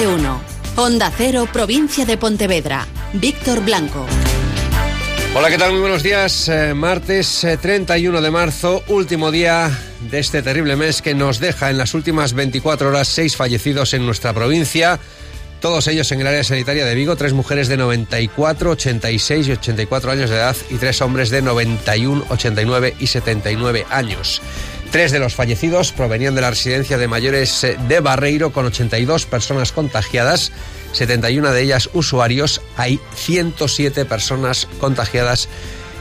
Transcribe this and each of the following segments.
de uno. Onda Cero, provincia de Pontevedra. Víctor Blanco. Hola, ¿qué tal? Muy buenos días. Eh, martes 31 de marzo, último día de este terrible mes que nos deja en las últimas 24 horas seis fallecidos en nuestra provincia. Todos ellos en el área sanitaria de Vigo, tres mujeres de 94, 86 y 84 años de edad y tres hombres de 91, 89 y 79 años. Tres de los fallecidos provenían de la residencia de mayores eh, de Barreiro con 82 personas contagiadas, 71 de ellas usuarios. Hay 107 personas contagiadas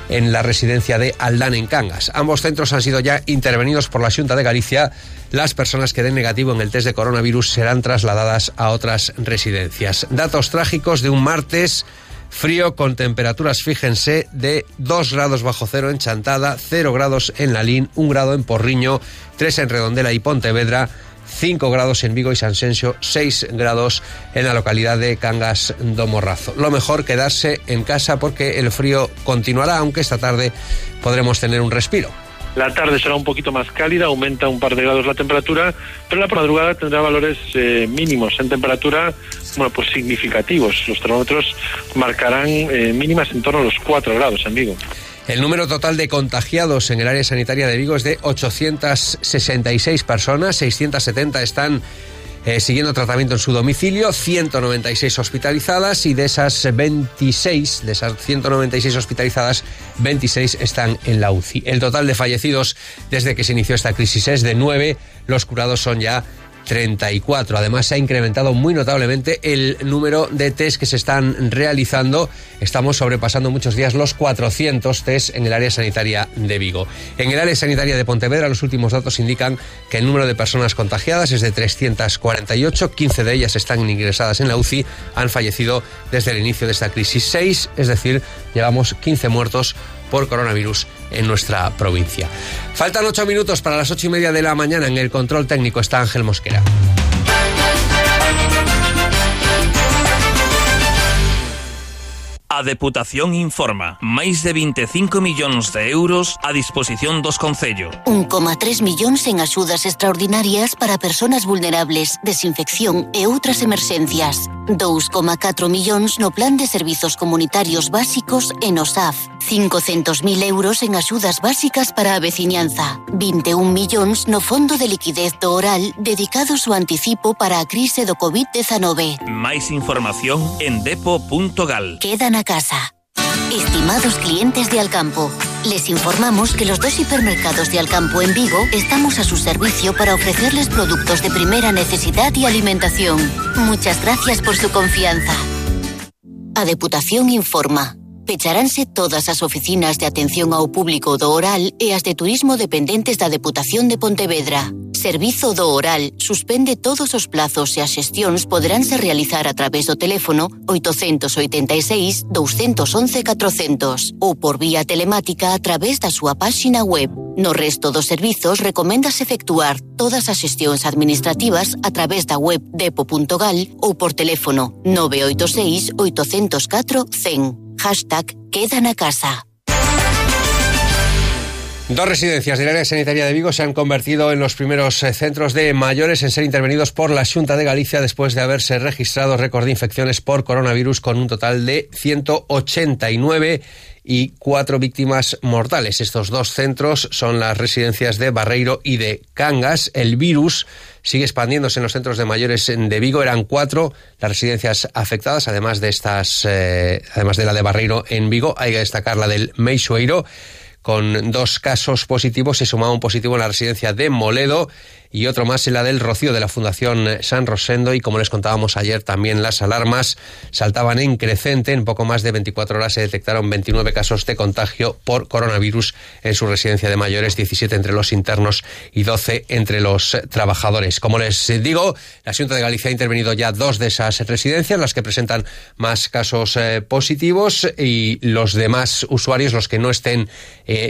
en la residencia de Aldán en Cangas. Ambos centros han sido ya intervenidos por la Junta de Galicia. Las personas que den negativo en el test de coronavirus serán trasladadas a otras residencias. Datos trágicos de un martes Frío con temperaturas, fíjense, de 2 grados bajo cero en Chantada, 0 grados en Lalín, 1 grado en Porriño, 3 en Redondela y Pontevedra, 5 grados en Vigo y Sensio, 6 grados en la localidad de Cangas do Morrazo. Lo mejor quedarse en casa porque el frío continuará, aunque esta tarde podremos tener un respiro. La tarde será un poquito más cálida, aumenta un par de grados la temperatura, pero la madrugada tendrá valores eh, mínimos en temperatura, bueno, pues significativos. Los termómetros marcarán eh, mínimas en torno a los 4 grados en Vigo. El número total de contagiados en el área sanitaria de Vigo es de 866 personas, 670 están eh, siguiendo tratamiento en su domicilio, 196 hospitalizadas y de esas 26, de esas 196 hospitalizadas, 26 están en la UCI. El total de fallecidos desde que se inició esta crisis es de 9, los curados son ya 34. Además, se ha incrementado muy notablemente el número de test que se están realizando. Estamos sobrepasando muchos días los 400 test en el área sanitaria de Vigo. En el área sanitaria de Pontevedra, los últimos datos indican que el número de personas contagiadas es de 348, 15 de ellas están ingresadas en la UCI, han fallecido desde el inicio de esta crisis 6, es decir, llevamos 15 muertos por coronavirus en nuestra provincia. Faltan ocho minutos para las ocho y media de la mañana. En el control técnico está Ángel Mosquera. A Deputación informa. Máis de 25 millóns de euros a disposición dos Concello. 1,3 millóns en axudas extraordinarias para personas vulnerables, desinfección e outras emerxencias. 2,4 millóns no Plan de Servizos Comunitarios Básicos en OSAF. 500.000 euros en axudas básicas para a veciñanza. 21 millóns no Fondo de Liquidez do Oral dedicado ao anticipo para a crise do COVID-19. Máis información en depo.gal. Quedan a casa. Estimados clientes de Alcampo, les informamos que los dos hipermercados de Alcampo en Vigo estamos a su servicio para ofrecerles productos de primera necesidad y alimentación. Muchas gracias por su confianza. A Deputación informa. Pecharánse todas as oficinas de atención ao público do oral e as de turismo dependentes da Deputación de Pontevedra. Servizo do Oral suspende todos os plazos e as xestións poderánse realizar a través do teléfono 886 211 400 ou por vía telemática a través da súa páxina web. No resto dos servizos recomendas efectuar todas as xestións administrativas a través da web depo.gal ou por teléfono 986 804 100. Hashtag Queda na casa. Dos residencias del área sanitaria de Vigo se han convertido en los primeros eh, centros de mayores en ser intervenidos por la Junta de Galicia después de haberse registrado récord de infecciones por coronavirus con un total de 189 y cuatro víctimas mortales. Estos dos centros son las residencias de Barreiro y de Cangas. El virus sigue expandiéndose en los centros de mayores de Vigo. Eran cuatro las residencias afectadas, además de estas, eh, además de la de Barreiro en Vigo. Hay que destacar la del Meixoeiro con dos casos positivos. Se sumaba un positivo en la residencia de Moledo y otro más en la del Rocío de la Fundación San Rosendo y como les contábamos ayer también las alarmas saltaban en crecente. En poco más de 24 horas se detectaron 29 casos de contagio por coronavirus en su residencia de mayores, 17 entre los internos y 12 entre los trabajadores. Como les digo, la Junta de Galicia ha intervenido ya dos de esas residencias, las que presentan más casos eh, positivos y los demás usuarios, los que no estén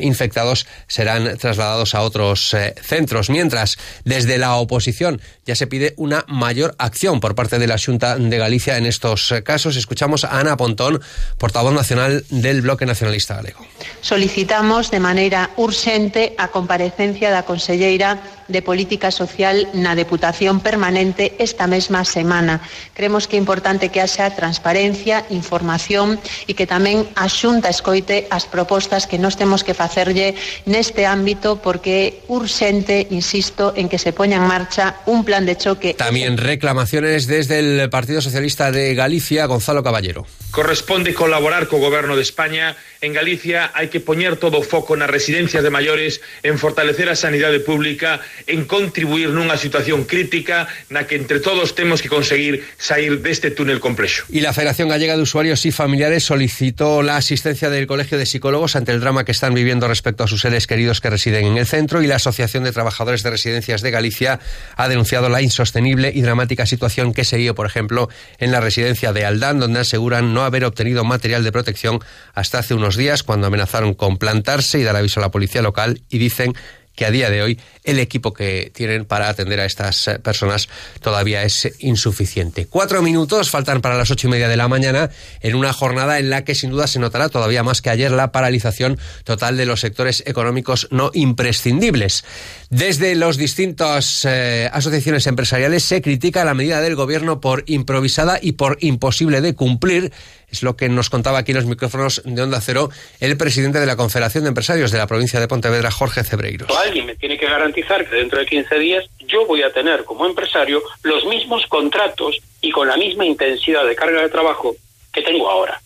infectados serán trasladados a otros eh, centros. Mientras, desde la oposición ya se pide una mayor acción por parte de la Junta de Galicia en estos casos. Escuchamos a Ana Pontón, portavoz nacional del Bloque Nacionalista Galego. Solicitamos de maneira urxente a comparecencia da conselleira de Política Social na Deputación Permanente esta mesma semana. Cremos que é importante que haxa transparencia, información e que tamén a Xunta escoite as propostas que nos temos que facerlle neste ámbito porque é urxente, insisto, en que se poña en marcha un plan de choque. Tamén reclamaciones desde el Partido Socialista de Galicia, Gonzalo Caballero. Corresponde colaborar co Goberno de España. En Galicia hai que poñer todo o foco nas residencias de maiores, en fortalecer a sanidade pública en contribuir nunha situación crítica na que entre todos temos que conseguir sair deste túnel complexo. Y la Federación Gallega de Usuarios y Familiares solicitó la asistencia del Colegio de Psicólogos ante el drama que están viviendo respecto a sus seres queridos que residen en el centro y la Asociación de Trabajadores de Residencias de Galicia ha denunciado la insostenible y dramática situación que se dio, por ejemplo, en la residencia de Aldán, donde aseguran no haber obtenido material de protección hasta hace unos días cuando amenazaron con plantarse y dar aviso a la policía local y dicen que a día de hoy el equipo que tienen para atender a estas eh, personas todavía es insuficiente. Cuatro minutos faltan para las ocho y media de la mañana en una jornada en la que sin duda se notará todavía más que ayer la paralización total de los sectores económicos no imprescindibles. Desde los distintas eh, asociaciones empresariales se critica la medida del gobierno por improvisada y por imposible de cumplir es lo que nos contaba aquí en los micrófonos de Onda Cero el presidente de la Confederación de Empresarios de la provincia de Pontevedra, Jorge Cebreiros. Alguien me tiene que garantizar que dentro de 15 días yo voy a tener como empresario los mismos contratos y con la misma intensidad de carga de trabajo que tengo ahora.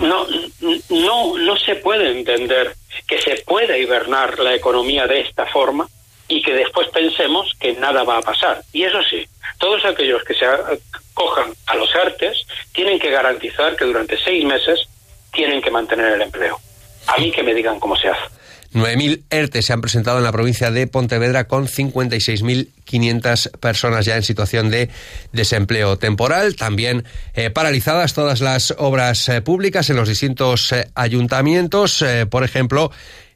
No, no, no se puede entender que se pueda hibernar la economía de esta forma y que después pensemos que nada va a pasar. Y eso sí, todos aquellos que se cojan a los artes tienen que garantizar que durante seis meses tienen que mantener el empleo. A mí que me digan cómo se hace. 9.000 ERTE se han presentado en la provincia de Pontevedra con 56.500 personas ya en situación de desempleo temporal. También eh, paralizadas todas las obras eh, públicas en los distintos eh, ayuntamientos. Por ejemplo,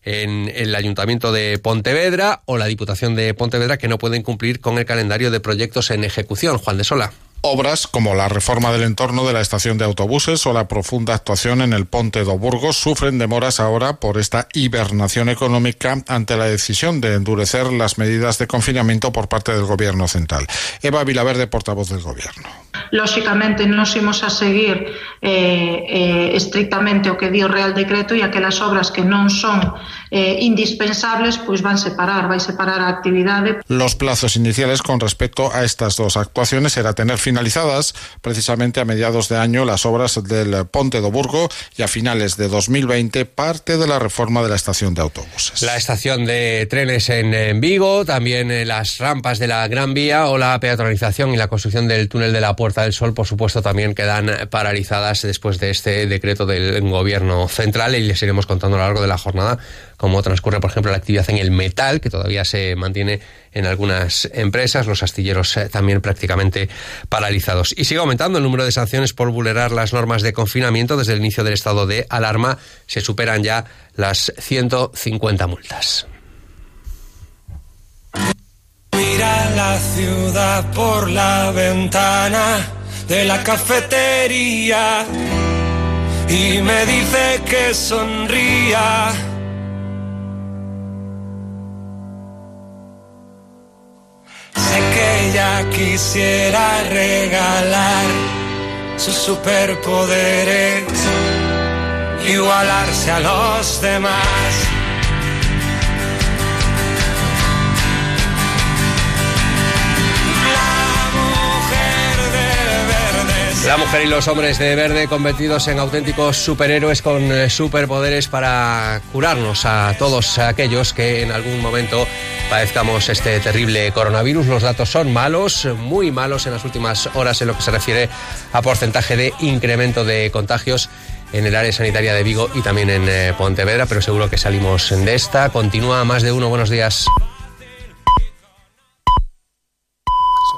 en el Ayuntamiento de Pontevedra o la Diputación de Pontevedra que no pueden cumplir con el calendario de proyectos en ejecución. Juan de Sola. Obras como la reforma del entorno de la estación de autobuses o la profunda actuación en el Ponte do Burgos sufren demoras ahora por esta hibernación económica ante la decisión de endurecer las medidas de confinamiento por parte del Gobierno central. Eva Vilaverde, portavoz del Gobierno. Lóxicamente nos imos a seguir eh, eh, estrictamente o que di o Real Decreto e aquelas obras que non son eh, indispensables pois van separar, vai separar a actividade. Los plazos iniciales con respecto a estas dos actuaciones era tener finalizadas precisamente a mediados de año las obras del Ponte do Burgo y a finales de 2020 parte de la reforma de la estación de autobuses. La estación de trenes en, Vigo, también las rampas de la Gran Vía o la peatonalización y la construcción del túnel de la Puerta del Sol, por supuesto, también quedan paralizadas después de este decreto del gobierno central y les iremos contando a lo largo de la jornada cómo transcurre, por ejemplo, la actividad en el metal, que todavía se mantiene en algunas empresas, los astilleros eh, también prácticamente paralizados. Y sigue aumentando el número de sanciones por vulnerar las normas de confinamiento. Desde el inicio del estado de alarma se superan ya las 150 multas. La ciudad por la ventana de la cafetería y me dice que sonría Sé que ella quisiera regalar sus superpoderes, igualarse a los demás. La mujer y los hombres de verde convertidos en auténticos superhéroes con eh, superpoderes para curarnos a todos aquellos que en algún momento padezcamos este terrible coronavirus. Los datos son malos, muy malos en las últimas horas en lo que se refiere a porcentaje de incremento de contagios en el área sanitaria de Vigo y también en eh, Pontevedra, pero seguro que salimos de esta. Continúa más de uno. Buenos días.